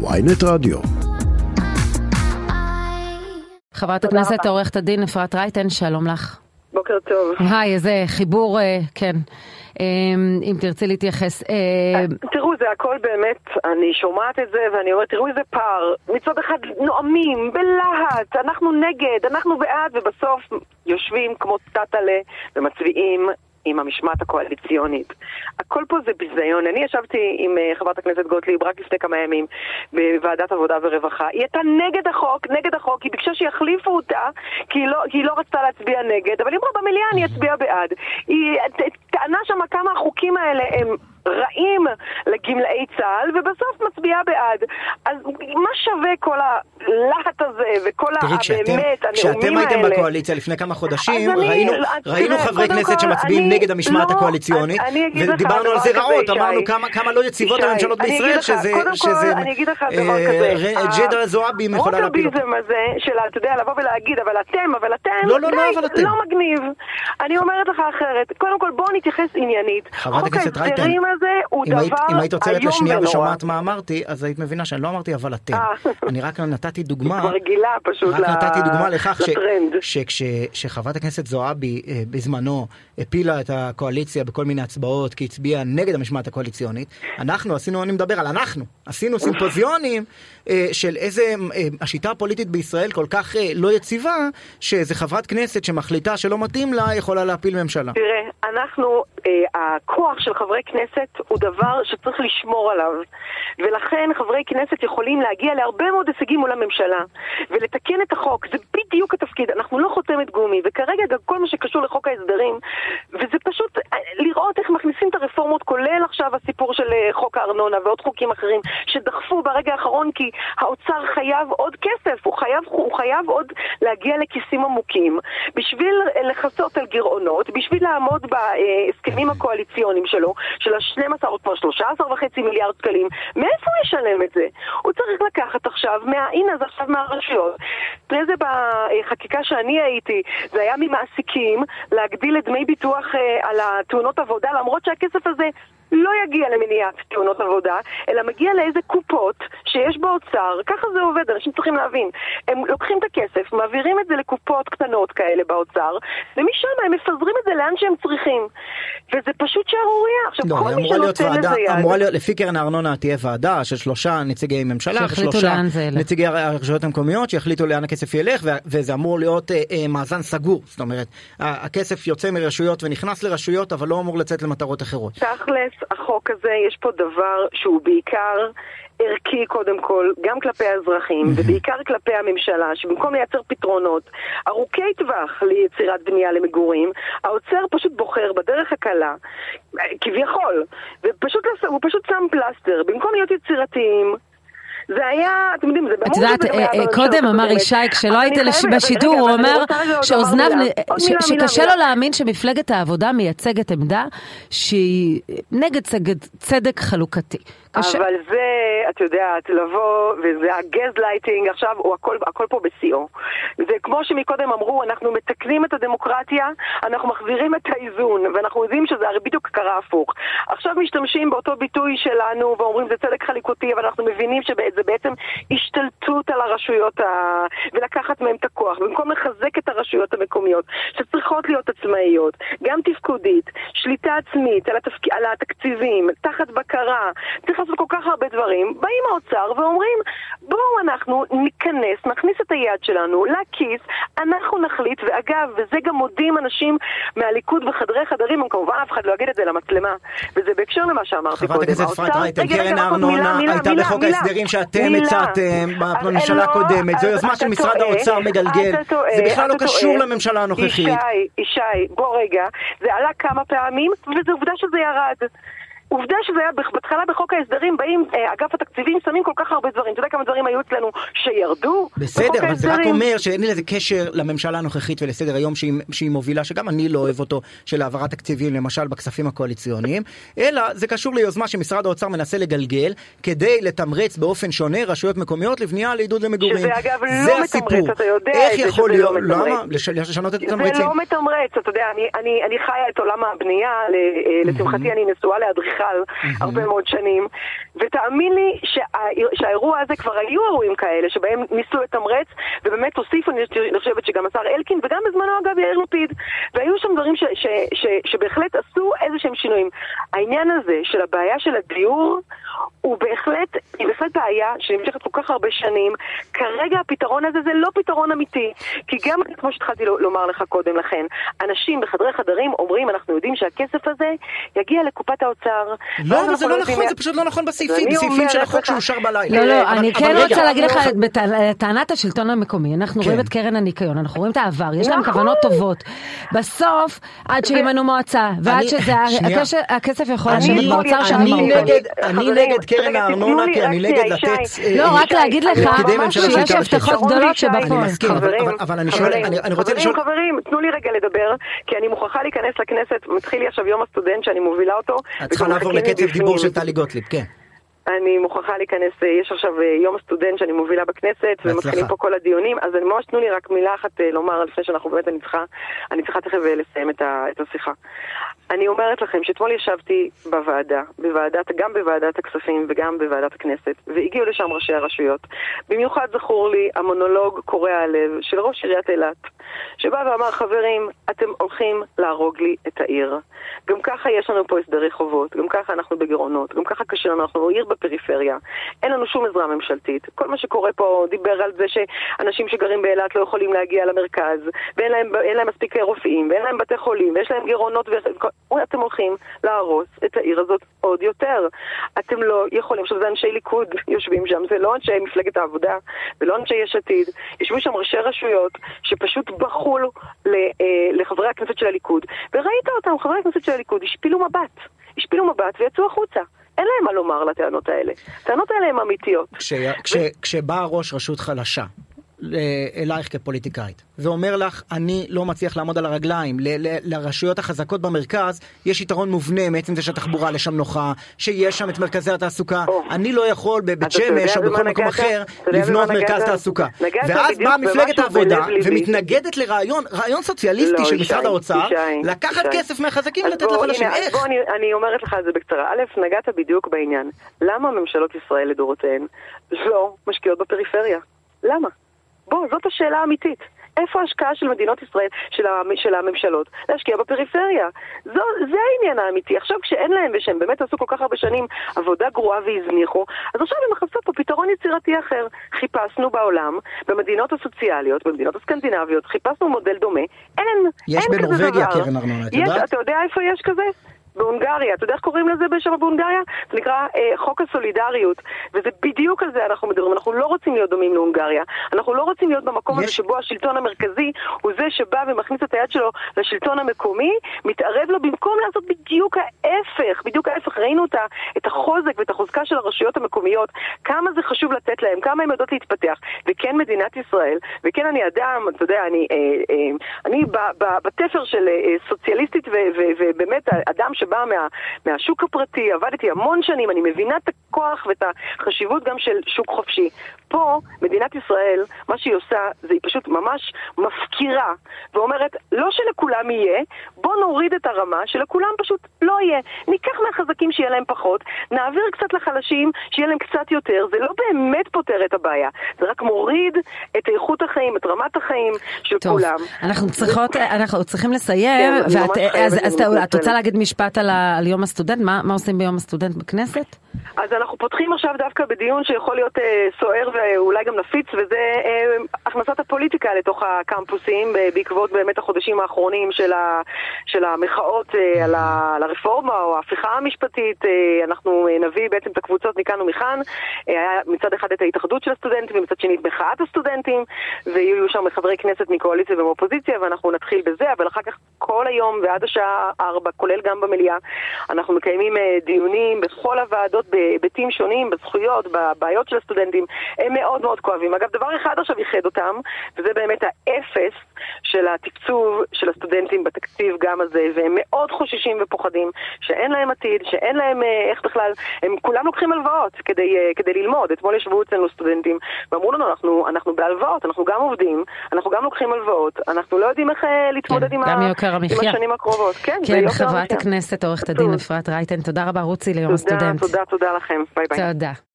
ויינט רדיו. חברת הכנסת עורכת הדין אפרת רייטן, שלום לך. בוקר טוב. היי, איזה חיבור, אה, כן. אה, אם תרצי להתייחס. אה, תראו, זה הכל באמת, אני שומעת את זה ואני אומרת, תראו איזה פער. מצד אחד נואמים, בלהט, אנחנו נגד, אנחנו בעד, ובסוף יושבים כמו טאטאלה ומצביעים עם המשמעת הקואליציונית. הכל פה זה ביזיון. אני ישבתי עם uh, חברת הכנסת גוטליב רק לפני כמה ימים בוועדת עבודה ורווחה. היא הייתה נגד החוק, נגד החוק, היא ביקשה שיחליפו אותה כי היא לא, היא לא רצתה להצביע נגד, אבל היא אמרה במליאה אני אצביע בעד. היא טענה שם כמה החוקים האלה הם... רעים לגמלאי צה"ל, ובסוף מצביעה בעד. אז מה שווה כל הלהט הזה וכל תראי, ה... כשאתם, באמת, כשאתם הנאומים הייתם האלה? בקואליציה לפני כמה חודשים, אז אני- ראינו, תראה, ראינו חברי כנסת כל, שמצביעים אני- נגד המשמעת לא, הקואליציונית, ודיברנו על זה רעות. אמרנו כמה, כמה לא יציבות הממשלות בישראל, שזה, קודם כל, שזה אני אגיד לך דבר אה, כזה, ר- ה- ג'ידא זועבי יכולה להפיל אותו. הרוטביזם הזה, של, אתה יודע, לבוא ולהגיד, אבל אתם, אבל אתם, לא, לא, לא, אבל אתם. לא מגניב. אני אומרת לך אחרת, קודם כל בואו נתייחס עניינית. חברת הכנסת רייטן, הזה הוא דבר היית, אם היית עוצרת איום לשנייה ונורא. ושומעת מה אמרתי, אז היית מבינה שאני לא אמרתי אבל אתם. אה. אני רק נתתי היא דוגמה. כבר רגילה פשוט רק ל- נתתי דוגמה לכך ש- לטרנד. שכשחברת הכנסת זועבי אה, בזמנו הפילה את הקואליציה בכל מיני הצבעות כי הצביעה נגד המשמעת הקואליציונית, אנחנו עשינו, אני מדבר על אנחנו, עשינו סימפוזיונים אה, של איזה, אה, השיטה הפוליטית בישראל כל כך אה, לא יציבה, שאיזה חברת כנסת שמחליטה שלא מתאים לה יכולה להפיל ממשלה. תראה, אנחנו, הכוח של חברי כנסת הוא דבר שצריך לשמור עליו. ולכן חברי כנסת יכולים להגיע להרבה מאוד הישגים מול הממשלה. ולתקן את החוק, זה בדיוק התפקיד. אנחנו לא חותמת גומי, וכרגע גם כל מה שקשור לחוק ההסדרים, וזה פשוט לראות איך מכניסים את הרפורמות, כולל עכשיו הסיפור של חוק הארנונה ועוד חוקים אחרים, שדחפו ברגע האחרון כי האוצר חייב עוד כסף, הוא חייב, הוא חייב עוד להגיע לכיסים עמוקים, בשביל אה, לכסות על גירעונות, בשביל לעמוד בהסכמים הקואליציוניים שלו, של ה-12 או כבר 13 וחצי מיליארד שקלים, מאיפה הוא ישלם את זה? הוא צריך לקחת עכשיו, מה, הנה זה עכשיו מהרשויות. לפני זה בחקיקה שאני הייתי, זה היה ממעסיקים להגדיל את דמי ביטוח אה, על התאונות עבודה, למרות שהכסף הזה לא יגיע למניעת תאונות עבודה, אלא מגיע לאיזה קופות שיש באוצר, ככה זה עובד, אנשים צריכים להבין. הם לוקחים את הכסף, מעבירים את זה לקופות קטנות כאלה באוצר, ומשם הם מפזרים את זה לאן שהם צריכים. וזה פשוט שערורייה. עכשיו, לא, כל מי שנותן לזה יד... אמורה להיות, לפי קרן הארנונה תהיה ועדה של שלושה נציגי ממשלה ושלושה ילך. נציגי הרשויות המקומיות שיחליטו לאן הכסף ילך וזה אמור להיות אה, אה, מאזן סגור, זאת אומרת הכסף יוצא מרשויות ונכנס לרשויות אבל לא אמור לצאת למטרות אחרות. תכלס, החוק הזה, יש פה דבר שהוא בעיקר ערכי קודם כל, גם כלפי האזרחים, ובעיקר כלפי הממשלה, שבמקום לייצר פתרונות ארוכי טווח ליצירת בנייה למגורים, האוצר פשוט בוחר בדרך הקלה, כביכול, ופשוט הוא פשוט שם פלסטר, במקום להיות יצירתיים. זה היה, אתם יודעים, זה את ברור יודעת, גם היה אה, אה, בממשלה קודם אמר. ישי, כשלא היית בשידור, הוא אומר עוד שאוזניו, שקשה. לו להאמין שמפלגת העבודה מייצגת עמדה שהיא נגד צדק חלוקתי. אבל זה, את יודעת, לבוא, וזה הגז לייטינג, עכשיו הוא הכל, הכל פה בשיאו. זה כמו שמקודם אמרו, אנחנו מתקנים את הדמוקרטיה, אנחנו מחזירים את האיזון, ואנחנו יודעים שזה הרי בדיוק קרה הפוך. עכשיו משתמשים באותו ביטוי שלנו, ואומרים זה צדק חלוקתי, אבל אנחנו מבינים שזה בעצם השתלטות על הרשויות, ה... ולקחת מהם את הכוח, במקום לחזק את הרשויות המקומיות, שצריכות להיות עצמאיות, גם תפקודית, שליטה עצמית על, התפק... על התקציבים, תחת בקרה, צריך לעשות כל כך הרבה דברים, באים האוצר ואומרים, בואו אנחנו ניכנס, נכניס את היד שלנו לכיס, אנחנו נחליט, ואגב, וזה גם מודים אנשים מהליכוד בחדרי חדרים, הם כמובן אף אחד לא יגיד את זה למצלמה, וזה בהקשר למה שאמרתי קודם. חברת הכנסת אפרת רייטן, קרן הארנונה הייתה בחוק. ההסדרים שאתם. הצעתם בממשלה לא, הקודמת, זו אז יוזמה אתה של משרד טועה, האוצר מגלגל, זה בכלל לא קשור. לממשלה הנוכחית. ישי, ישי, בוא רגע, זה עלה כמה פעמים, וזו עובדה שזה ירד. עובדה שזה היה בהתחלה בחוק ההסדרים, באים אה, אגף התקציבים, שמים כל כך הרבה דברים. אתה יודע כמה דברים היו אצלנו שירדו? בסדר, אבל זה רק? אומר שאין לזה קשר לממשלה הנוכחית ולסדר היום שהיא, שהיא מובילה, שגם אני לא אוהב אותו, של העברת תקציבים למשל בכספים הקואליציוניים, אלא זה קשור ליוזמה שמשרד האוצר מנסה לגלגל כדי לתמרץ באופן שונה רשויות מקומיות לבנייה לעידוד למגורים. שזה אגב לא זה מתמרץ, הסיפור. אתה יודע איך זה יכול לא להיות, מתמרץ. למה? לש- לשנות את זה התמריצים. לא מתמרץ, אתה יודע, אני, אני, אני חיה את עולם הבנייה, אה, לשמחתי אני נשואה לאדריכל הרבה מאוד שנים, ותאמין לי שה, שהאירוע הזה כבר היו אירועים כאלה, שבהם ניסו לתמרץ, ובאמת הוסיפו, אני חושבת שגם השר אלקין, וגם בזמנו אגב יאיר לפיד, והיו שם דברים ש, ש, ש, שבהחלט עשו איזה שהם שינויים. העניין הזה של הבעיה של הדיור, הוא בהחלט, היא בהחלט בעיה שנמשכת כל כך הרבה שנים. כרגע הפתרון הזה זה לא פתרון אמיתי. כי גם, כמו שהתחלתי לומר לך קודם לכן, אנשים בחדרי חדרים אומרים, אנחנו יודעים שהכסף הזה יגיע לקופת האוצר. לא, אבל זה לא נכון, זה פשוט לא נכון בסעיפים, בסעיפים של החוק שאושר בלילה. לא, לא, אני כן רוצה להגיד לך, בטענת השלטון המקומי, אנחנו רואים את קרן הניקיון, אנחנו רואים את העבר, יש להם כוונות טובות. בסוף, עד שימנו מועצה, ועד שהכסף יכול לשבת באוצר ארוכות. אני נגד קרן הארנונה, כי אני נגד לתת... לא, רק להגיד לך שיש הבטחות גדולות שבפועל. אני מסכים, אבל אני שואל, אני רוצה לשאול... חברים, תנו לי רגע לדבר, כי אני מוכרחה להיכנס לכנסת, מתחיל לי עכשיו יום הסטודנט שאני מובילה אותו. את צריכה לעבור לקצב דיבור של טלי גוטליב, כן. אני מוכרחה להיכנס, יש עכשיו יום הסטודנט שאני מובילה בכנסת, ומתחילים פה כל הדיונים, אז אני ממש תנו לי רק מילה אחת לומר לפני שאנחנו באמת, אני צריכה, אני צריכה תכף לסיים את, ה, את השיחה. אני אומרת לכם שאתמול ישבתי בוועדה, בוועדת, גם בוועדת הכספים וגם בוועדת הכנסת, והגיעו לשם ראשי הרשויות. במיוחד זכור לי המונולוג קורע הלב של ראש עיריית אילת, שבא ואמר, חברים, אתם הולכים להרוג לי את העיר. גם ככה יש לנו פה הסדרי חובות, גם ככה אנחנו בגירעונות, גם ככה קשה לנו, אנחנו עיר בפריפריה, אין לנו שום עזרה ממשלתית. כל מה שקורה פה דיבר על זה שאנשים שגרים באילת לא יכולים להגיע למרכז, ואין להם, להם מספיק רופאים, ואין להם בתי חולים, ויש להם גירעונות, אתם הולכים להרוס את העיר הזאת עוד יותר. אתם לא יכולים, עכשיו זה אנשי ליכוד יושבים שם, זה לא אנשי מפלגת העבודה, ולא אנשי יש עתיד, ישבו שם ראשי רשויות שפשוט בכו אה, לחברי הכנסת של הליכוד, וראית אותם, חברי הכנסת של הליכוד, השפילו מבט, השפילו מבט ויצאו החוצה. אין להם מה לומר לטענות האלה. הטענות האלה הן אמיתיות. כש, כש, ו... כשבאה ראש רשות חלשה, אלייך כפוליטיקאית, ואומר לך, אני לא מצליח לעמוד על הרגליים, ל- ל- לרשויות החזקות במרכז יש יתרון מובנה מעצם זה שהתחבורה לשם נוחה, שיש שם את מרכזי התעסוקה. אני לא יכול בבית שמש או בכל מקום אחר לבנות מרכז תעסוקה. ואז באה מפלגת העבודה ומתנגדת לרעיון, רעיון סוציאליסטי לא, של משרד האוצר, לקחת כסף מהחזקים ולתת לחלשים, איך? בוא, אני, אני אומרת לך את זה בקצרה. א', נגעת בדיוק בעניין. למה ממשלות ישראל לדורותיהן לא משקיעות בפריפריה? למה? בוא, זאת השאלה האמיתית. איפה ההשקעה של מדינות ישראל, של, המ, של הממשלות, להשקיע בפריפריה? זו, זה העניין האמיתי. עכשיו כשאין להם, ושהם באמת עשו כל כך הרבה שנים עבודה גרועה והזניחו, אז עכשיו הם מחפשות פה פתרון יצירתי אחר. חיפשנו בעולם, במדינות הסוציאליות, במדינות הסקנדינביות, חיפשנו מודל דומה. אין, יש אין בנורבגיה קרן ארנונה, את יודעת? אתה יודע איפה יש כזה? בהונגריה. אתה יודע איך קוראים לזה שם בהונגריה? זה נקרא אה, חוק הסולידריות. וזה בדיוק על זה אנחנו מדברים. אנחנו לא רוצים להיות דומים להונגריה. אנחנו לא רוצים להיות במקום יש... הזה שבו השלטון המרכזי הוא זה שבא ומכניס את היד שלו לשלטון המקומי, מתערב לו במקום לעשות בדיוק ההפך. בדיוק ההפך. ראינו את, את החוזק ואת החוזקה של הרשויות המקומיות, כמה זה חשוב לתת להם, כמה הן יודעות להתפתח. וכן מדינת ישראל, וכן אני אדם, אתה יודע, אני, אה, אה, אני בתפר של אה, סוציאליסטית ובאמת אדם ש... שבאה מה, מהשוק הפרטי, עבדתי המון שנים, אני מבינה את הכוח ואת החשיבות גם של שוק חופשי. פה, מדינת ישראל, מה שהיא עושה, זה היא פשוט ממש מפקירה, ואומרת, לא שלכולם יהיה, בוא נוריד את הרמה, שלכולם פשוט לא יהיה. ניקח מהחזקים שיהיה להם פחות, נעביר קצת לחלשים, שיהיה להם קצת יותר, זה לא באמת פותר את הבעיה, זה רק מוריד את איכות החיים, את רמת החיים של טוב, כולם. אנחנו צריכות, אנחנו צריכים לסיים, כן, ואת, אז, אז את רוצה להגיד משפט על, על יום הסטודנט? מה, מה עושים ביום הסטודנט בכנסת? אז אנחנו פותחים עכשיו דווקא בדיון שיכול להיות אה, סוער ואולי גם נפיץ, וזה אה, הכנסת הפוליטיקה לתוך הקמפוסים אה, בעקבות באמת החודשים האחרונים של, ה, של המחאות אה, על, ה, על הרפורמה או ההפיכה המשפטית. אה, אנחנו אה, נביא בעצם את הקבוצות מכאן ומכאן. אה, היה מצד אחד את ההתאחדות של הסטודנטים ומצד שני את מחאת הסטודנטים, ויהיו שם חברי כנסת מקואליציה ומאופוזיציה, ואנחנו נתחיל בזה, אבל אחר כך היום ועד השעה 4, כולל גם במליאה, אנחנו מקיימים אה, דיונים בכל הוועדות בהיבטים שונים, בזכויות, בבעיות של הסטודנטים, הם מאוד מאוד כואבים. אגב, דבר אחד עכשיו ייחד אותם, וזה באמת האפס של התקצוב של הסטודנטים בתקציב גם הזה, והם מאוד חוששים ופוחדים שאין להם עתיד, שאין להם אה, איך בכלל, הם כולם לוקחים הלוואות כדי, אה, כדי ללמוד. אתמול ישבו אצלנו סטודנטים ואמרו לנו, אנחנו, אנחנו בהלוואות, אנחנו גם עובדים, אנחנו גם לוקחים הלוואות, אנחנו לא יודעים איך להתמודד כן, עם, ה, עם השנים הקרובות. כן, כן חברת הכנסת עורכת הדין אפרת רייטן, תודה רבה רוצי ליום תודה, הסטודנט. תודה, תודה לכם. ביי ביי. תודה.